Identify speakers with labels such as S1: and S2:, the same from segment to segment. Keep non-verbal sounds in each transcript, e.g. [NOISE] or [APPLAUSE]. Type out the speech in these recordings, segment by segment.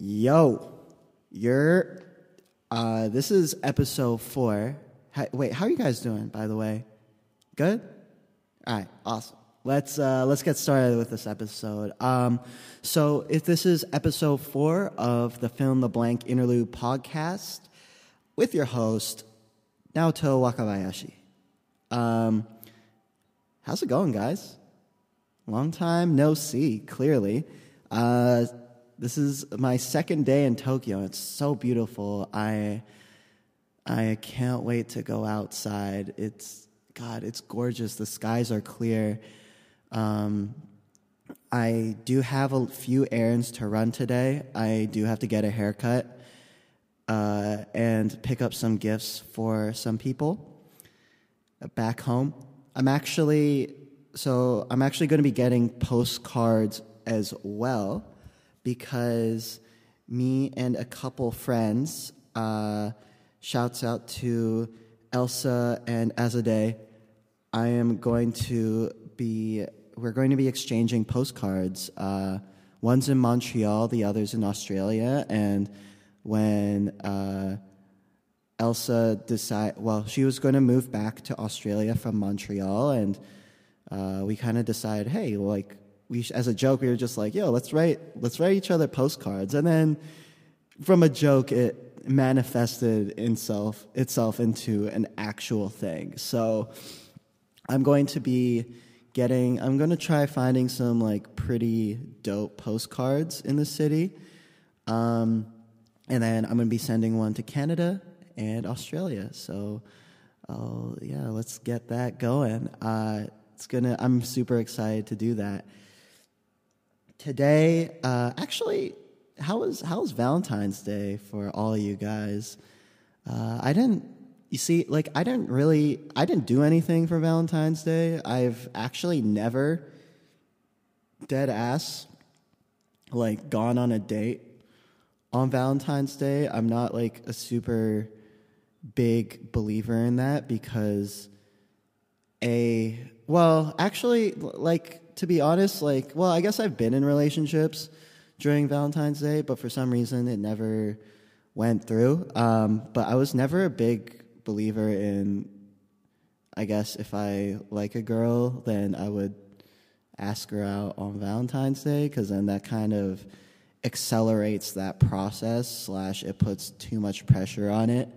S1: Yo, you're. Uh, this is episode four. Hi, wait, how are you guys doing? By the way, good. All right, awesome. Let's uh, let's get started with this episode. Um, so, if this is episode four of the Fill in the Blank Interlude podcast with your host Naoto Wakabayashi. Um, how's it going, guys? Long time no see. Clearly, uh, this is my second day in Tokyo. It's so beautiful. I I can't wait to go outside. It's God, it's gorgeous. The skies are clear. Um, I do have a few errands to run today. I do have to get a haircut uh, and pick up some gifts for some people back home. I'm actually so I'm actually going to be getting postcards as well because me and a couple friends, uh, shouts out to Elsa and Azadeh. I am going to be, we're going to be exchanging postcards. Uh, one's in Montreal, the other's in Australia. And when uh, Elsa decided, well, she was going to move back to Australia from Montreal, and uh, we kind of decided, hey, like, we as a joke we were just like yo let's write let's write each other postcards. And then from a joke it manifested itself itself into an actual thing. So i'm going to be getting i'm going to try finding some like pretty dope postcards in the city. Um, and then i'm going to be sending one to canada and australia. So oh yeah let's get that going. Uh, it's gonna i'm super excited to do that today, uh, actually, how was how was Valentine's Day for all you guys? Uh, I didn't. You see, like I didn't really, I didn't do anything for Valentine's Day. I've actually never dead ass like gone on a date on Valentine's Day. I'm not like a super big believer in that because a well, actually like to be honest, like, well, I guess I've been in relationships during Valentine's Day, but for some reason it never went through. Um, but I was never a big believer in, I guess, if I like a girl, then I would ask her out on Valentine's Day, because then that kind of accelerates that process, slash, it puts too much pressure on it.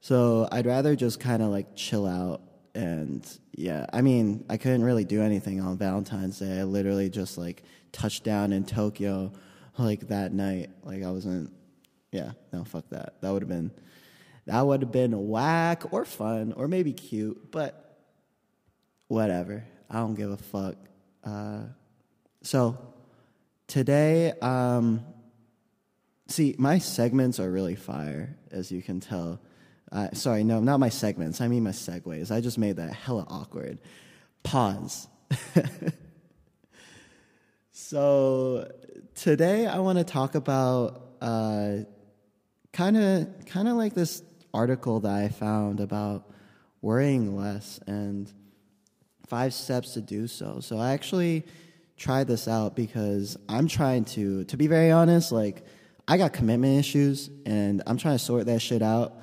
S1: So I'd rather just kind of like chill out and yeah, I mean, I couldn't really do anything on Valentine's Day. I literally just like touched down in Tokyo like that night. Like I wasn't yeah, no, fuck that. That would have been that would have been whack or fun or maybe cute, but whatever. I don't give a fuck. Uh, so today, um, see, my segments are really fire, as you can tell. Uh, sorry, no, not my segments. I mean my segues. I just made that hella awkward. Pause. [LAUGHS] so today I want to talk about kind of kind of like this article that I found about worrying less and five steps to do so. So I actually tried this out because I'm trying to to be very honest, like I got commitment issues and I'm trying to sort that shit out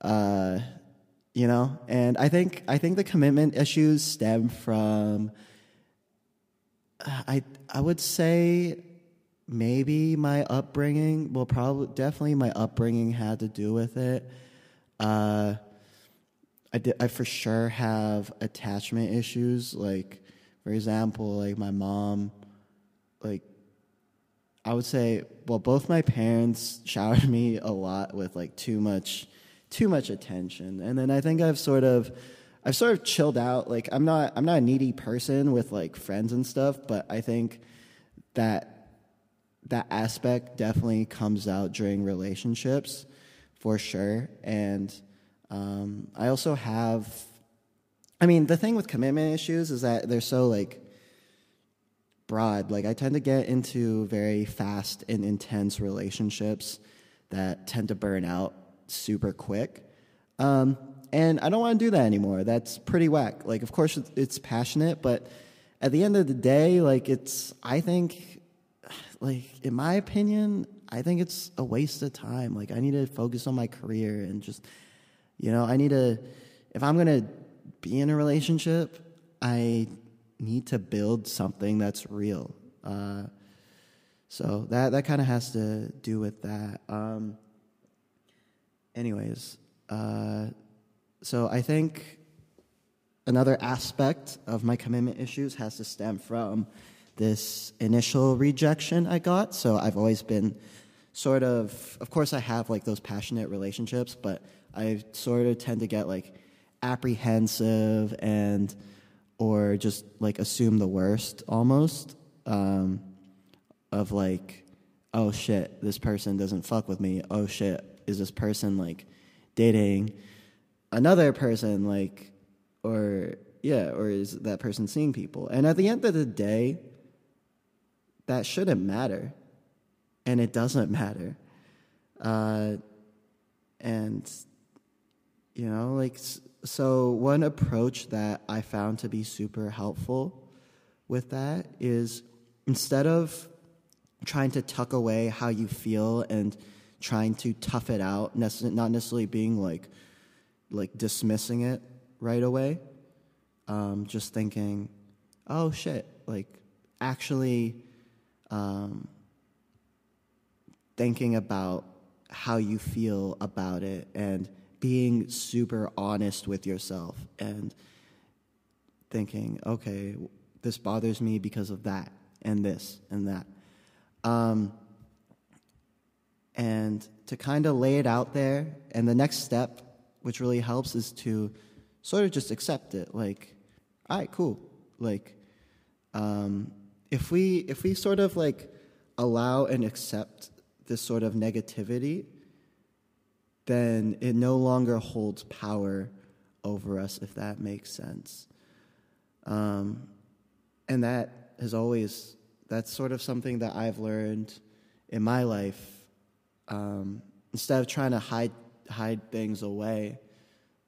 S1: uh, you know, and I think I think the commitment issues stem from uh, I I would say maybe my upbringing. Well, probably definitely my upbringing had to do with it. Uh, I did, I for sure have attachment issues. Like, for example, like my mom, like I would say, well, both my parents [LAUGHS] showered me a lot with like too much too much attention. And then I think I've sort of I've sort of chilled out. Like I'm not I'm not a needy person with like friends and stuff, but I think that that aspect definitely comes out during relationships for sure. And um, I also have I mean, the thing with commitment issues is that they're so like broad. Like I tend to get into very fast and intense relationships that tend to burn out super quick. Um, and I don't want to do that anymore. That's pretty whack. Like, of course, it's passionate, but at the end of the day, like, it's, I think, like, in my opinion, I think it's a waste of time. Like I need to focus on my career and just you know, I need to if I'm going to be in a relationship, I need to build something that's real. Uh, so that that kind of has to do with that. Um, anyways, uh, so I think another aspect of my commitment issues has to stem from this initial rejection I got. So I've always been sort of, of course, I have like those passionate relationships, but I sort of tend to get like apprehensive and or just like assume the worst almost um, of like, oh shit, this person doesn't fuck with me. Oh shit, is this person like dating another person like or yeah or is that person seeing people? And at the end of the day that shouldn't matter. And it doesn't [LAUGHS] matter. Uh, and you know like so one approach that i found to be super helpful with that is instead of trying to tuck away how you feel and trying to tough it out not necessarily being like like dismissing it right away um, just thinking oh shit like actually um, thinking about how you feel about it and being super honest with yourself and thinking, okay, this bothers me because of that and this and that. Um, and to kind of lay it out there. And the next step, which really helps, is to sort of just accept it. Like, all right, cool. Like, um, if we if we sort of like allow and accept this sort of negativity, then it no longer holds power over us, if that makes sense. Um, and that has always, that's sort of something that I've learned in my life. Um, instead of trying to hide, hide things away,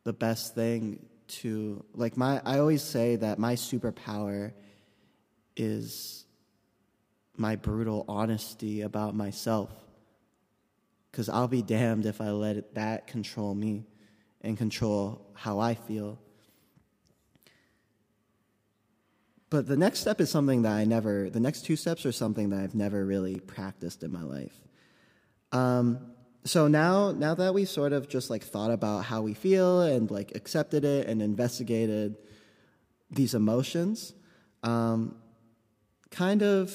S1: the best thing to, like, my, I always say that my superpower is my brutal honesty about myself because I'll be damned if I let that control me and control how I feel. But the next step is something that I never, the next two steps are something that I've never really practiced in my life. Um, so now, now that we sort of just like thought about how we feel and like accepted it and investigated these emotions, um, kind of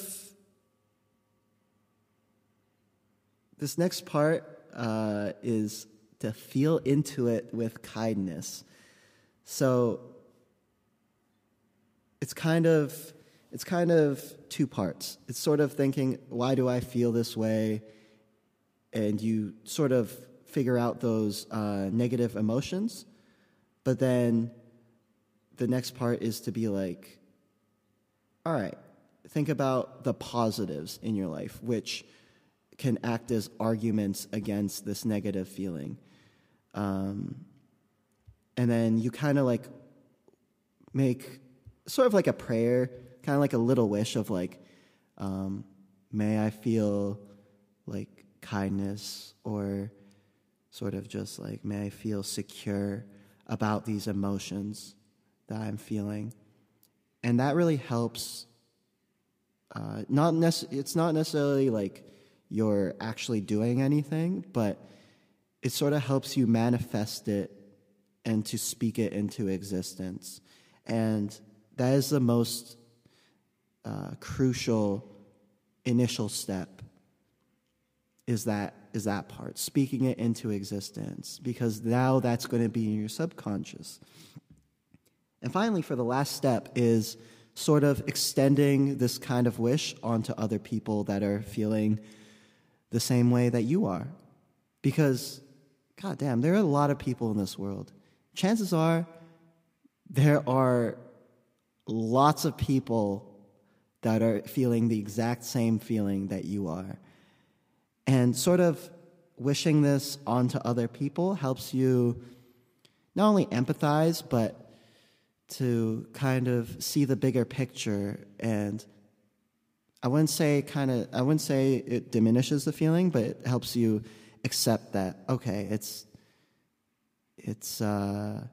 S1: This next part uh, is to feel into it with kindness. So it's kind of it's kind of two parts. It's sort of thinking, why do I feel this way? And you sort of figure out those uh, negative emotions. But then the next part is to be like, all right, think about the positives in your life, which can act as arguments against this negative feeling. Um, and then you kind of like make sort of like a prayer, kind of like a little wish of like, um, may I feel like kindness or sort of just like, may I feel secure about these emotions that I'm feeling. And that really helps. Uh, not nece- it's not necessarily like you're actually doing anything, but it sort of helps you manifest it and to speak it into existence. And that is the most uh, crucial initial step is that is that part speaking it into existence because now that's going to be in your subconscious and finally for the last step is sort of extending this kind of wish onto other people that are feeling the same way that you are. Because, god damn, there are a lot of people in this world. Chances are there are lots of people that are feeling the exact same feeling that you are. And sort of wishing this onto other people helps you not only empathize, but to kind of see the bigger picture and I wouldn't say kind of I wouldn't say it diminishes the feeling, but it helps you accept that okay, it's it's uh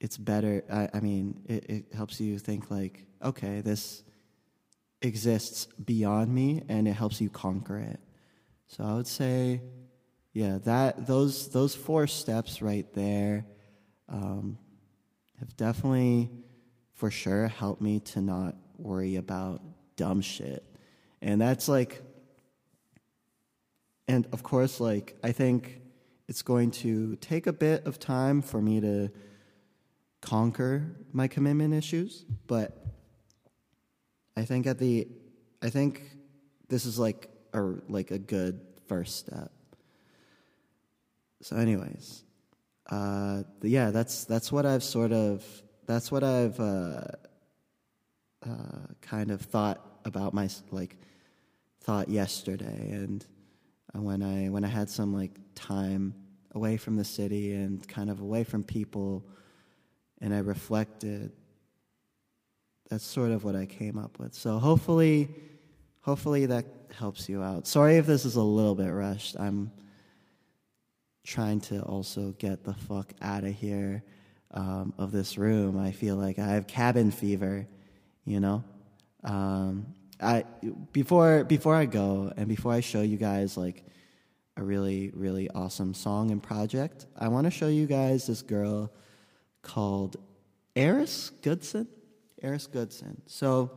S1: it's better I, I mean it, it helps you think like okay, this exists beyond me and it helps you conquer it. So I would say yeah, that those those four steps right there um, have definitely for sure helped me to not worry about dumb shit. And that's like, and of course, like, I think it's going to take a bit of time for me to conquer my commitment issues, but I think at the, I think this is like a, like a good first step. So, anyways, uh, yeah, that's that's what I've sort of that's what I've uh, uh, kind of thought about my like thought yesterday, and when I when I had some like time away from the city and kind of away from people, and I reflected. That's sort of what I came up with. So hopefully, hopefully that helps you out. Sorry if this is a little bit rushed. I'm trying to also get the fuck out of here um, of this room. I feel like I have cabin fever, you know. Um, I before before I go and before I show you guys like a really really awesome song and project, I want to show you guys this girl called Eris Goodson. Eris Goodson. So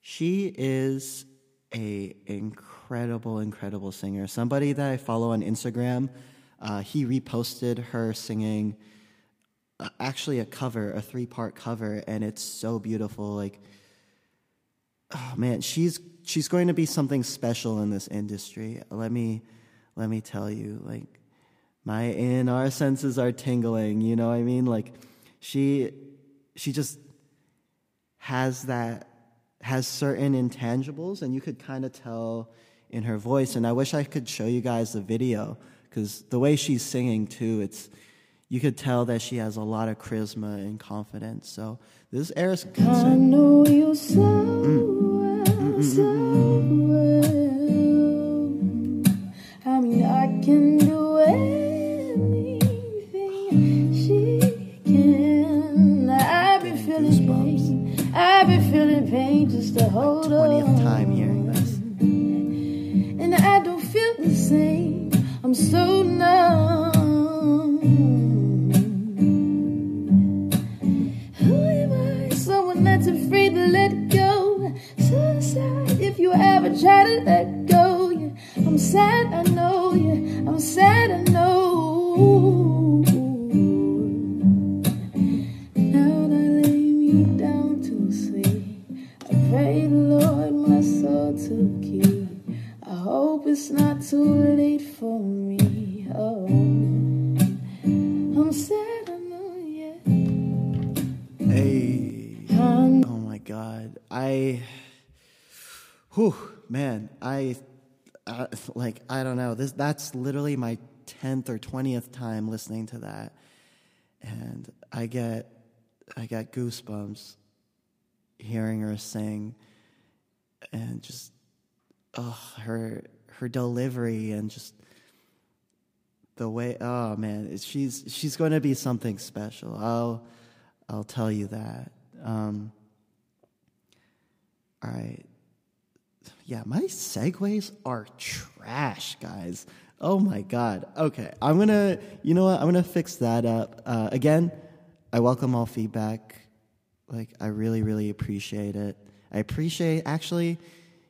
S1: she is a incredible, incredible singer. Somebody that I follow on Instagram, uh, he reposted her singing uh, actually a cover, a three part cover, and it's so beautiful. Like, oh man, she's she's going to be something special in this industry. Let me let me tell you, like my in our senses are tingling. You know what I mean? Like she she just has that has certain intangibles, and you could kind of tell in her voice. And I wish I could show you guys the video because the way she's singing too, it's you could tell that she has a lot of charisma and confidence. So this is Eris Goodson. I know you so mm. well, so well. I mean, I can to hold like 20th on. time hearing this. And I don't feel the same. I'm so numb. Like I don't know. This that's literally my tenth or twentieth time listening to that, and I get I get goosebumps hearing her sing, and just oh her her delivery and just the way oh man she's she's going to be something special. I'll I'll tell you that. Um, all right yeah, my segues are trash, guys. Oh my god. Okay, I'm gonna. You know what? I'm gonna fix that up. Uh, again, I welcome all feedback. Like, I really, really appreciate it. I appreciate actually.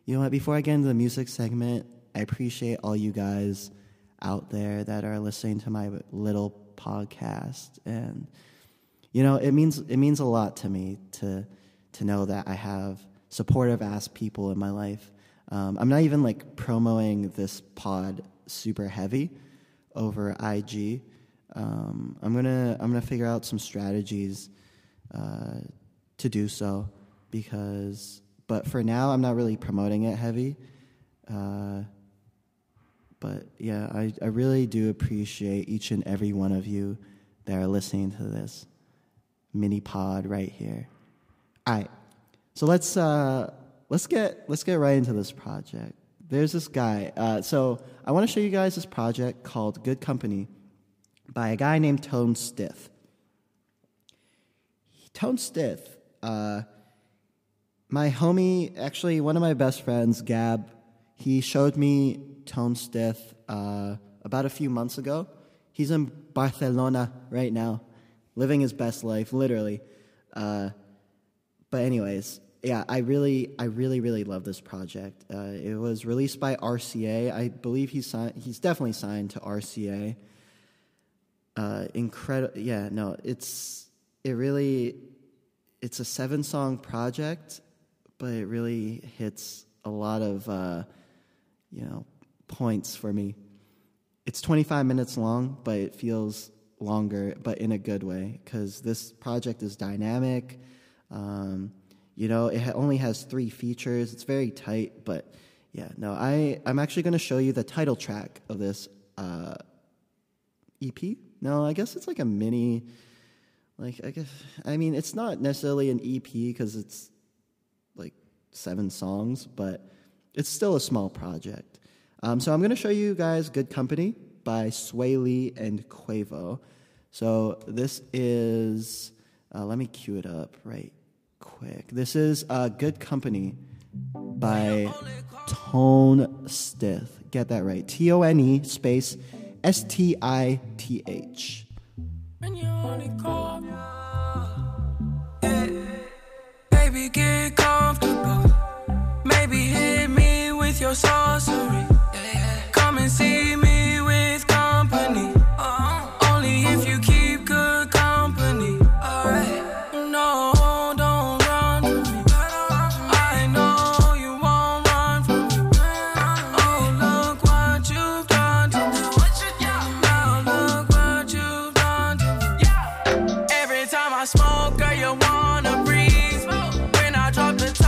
S1: You know what? Before I get into the music segment, I appreciate all you guys out there that are listening to my little podcast, and you know, it means it means a lot to me to to know that I have supportive ass people in my life um, I'm not even like promoting this pod super heavy over IG. Um, I'm gonna I'm gonna figure out some strategies uh, to do so because, but for now I'm not really promoting it heavy. Uh, but yeah, I, I really do appreciate each and every one of you that are listening to this mini pod right here. All right, so let's uh, let's get let's get right into this project. There's this guy. Uh, so I want to show you guys this project called Good Company by a guy named Tone Stith. Tone Stith, uh, my homie, actually one of my best friends, Gab, he showed me Tone Stith uh, about a few months ago. He's in Barcelona right now, living his best life, literally. But anyways, yeah, I really, I really, really love this project. Uh, it was released by RCA. I believe he's signed. He's definitely signed to RCA. Uh, incredible. Yeah, no, it's it really, it's a seven song project, but it really hits a lot of, uh, you know, points for me. It's 25 minutes long, but it feels longer, but in a good way, because this project is dynamic. Um, you know, it only has three features. It's very tight, but yeah, no, I I'm actually going to show you the title track of this uh, EP. No, I guess it's like a mini. Like I guess I mean it's not necessarily an EP because it's like seven songs, but it's still a small project. Um, so I'm going to show you guys "Good Company" by Swae Lee and Quavo. So this is. Uh, let me cue it up right quick. This is uh, Good Company by Tone Stith. Get that right. T O N E space S T I T H.
S2: Baby, get comfortable. Maybe hit me with your sorcery. You wanna breathe. When I drop the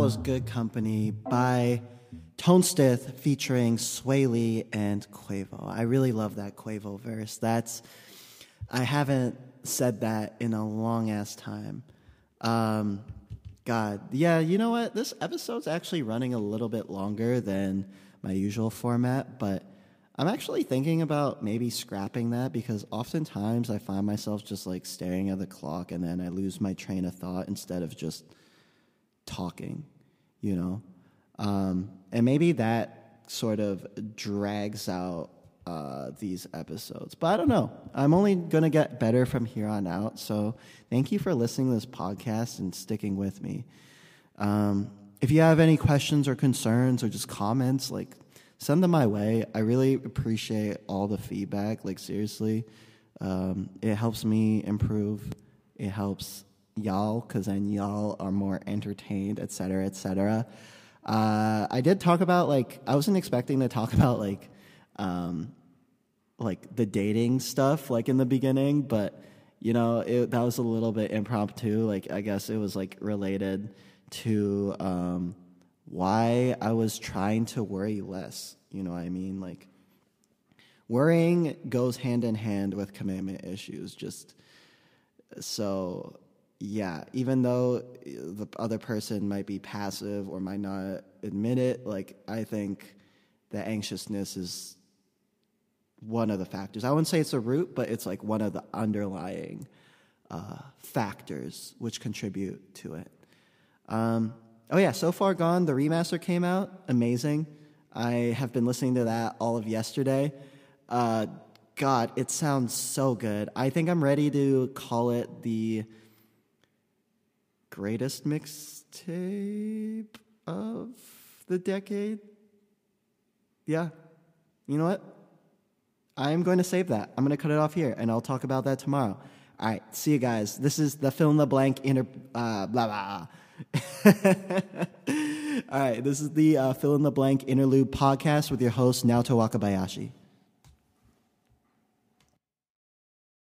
S1: was Good Company by Tone Stith featuring Swae Lee and Quavo. I really love that Quavo verse. That's, I haven't said that in a long ass time. Um, God, yeah, you know what? This episode's actually running a little bit longer than my usual format, but I'm actually thinking about maybe scrapping that because oftentimes I find myself just like staring at the clock and then I lose my train of thought instead of just talking, you know? Um, and maybe that sort of drags out uh, these episodes. But I don't know. I'm only going to get better from here on out. So thank you for listening to this podcast and sticking with me. Um, if you have any questions or concerns or just comments, like send them my way. I really appreciate all the feedback. Like seriously, um, it helps me improve. It helps y'all because then y'all are more entertained, et cetera, et cetera. Uh, I did talk about like I wasn't expecting to talk [LAUGHS] about like um, like the dating stuff like in the beginning, but you know it, that was a little bit impromptu. Like I guess it was like related to um, why I was trying to worry less. You know what I mean? Like worrying goes hand in hand with commitment issues. Just so yeah, even though the other person might be passive or might not admit it, like I think the anxiousness is one of the factors. I wouldn't say it's a root, but it's like one of the underlying uh, factors which contribute to it. Um, oh yeah, so far gone. The remaster came out, amazing. I have been listening to that all of yesterday. Uh, God, it sounds so good. I think I'm ready to call it the greatest mixtape of the decade. Yeah. You know what? I'm going to save that. I'm going to cut it off here and I'll talk about that tomorrow. All right. See you guys. This is the fill in the blank inter, uh, blah, blah. [LAUGHS] All right. This is the uh, fill in the blank interlude podcast with your host, Naoto Wakabayashi.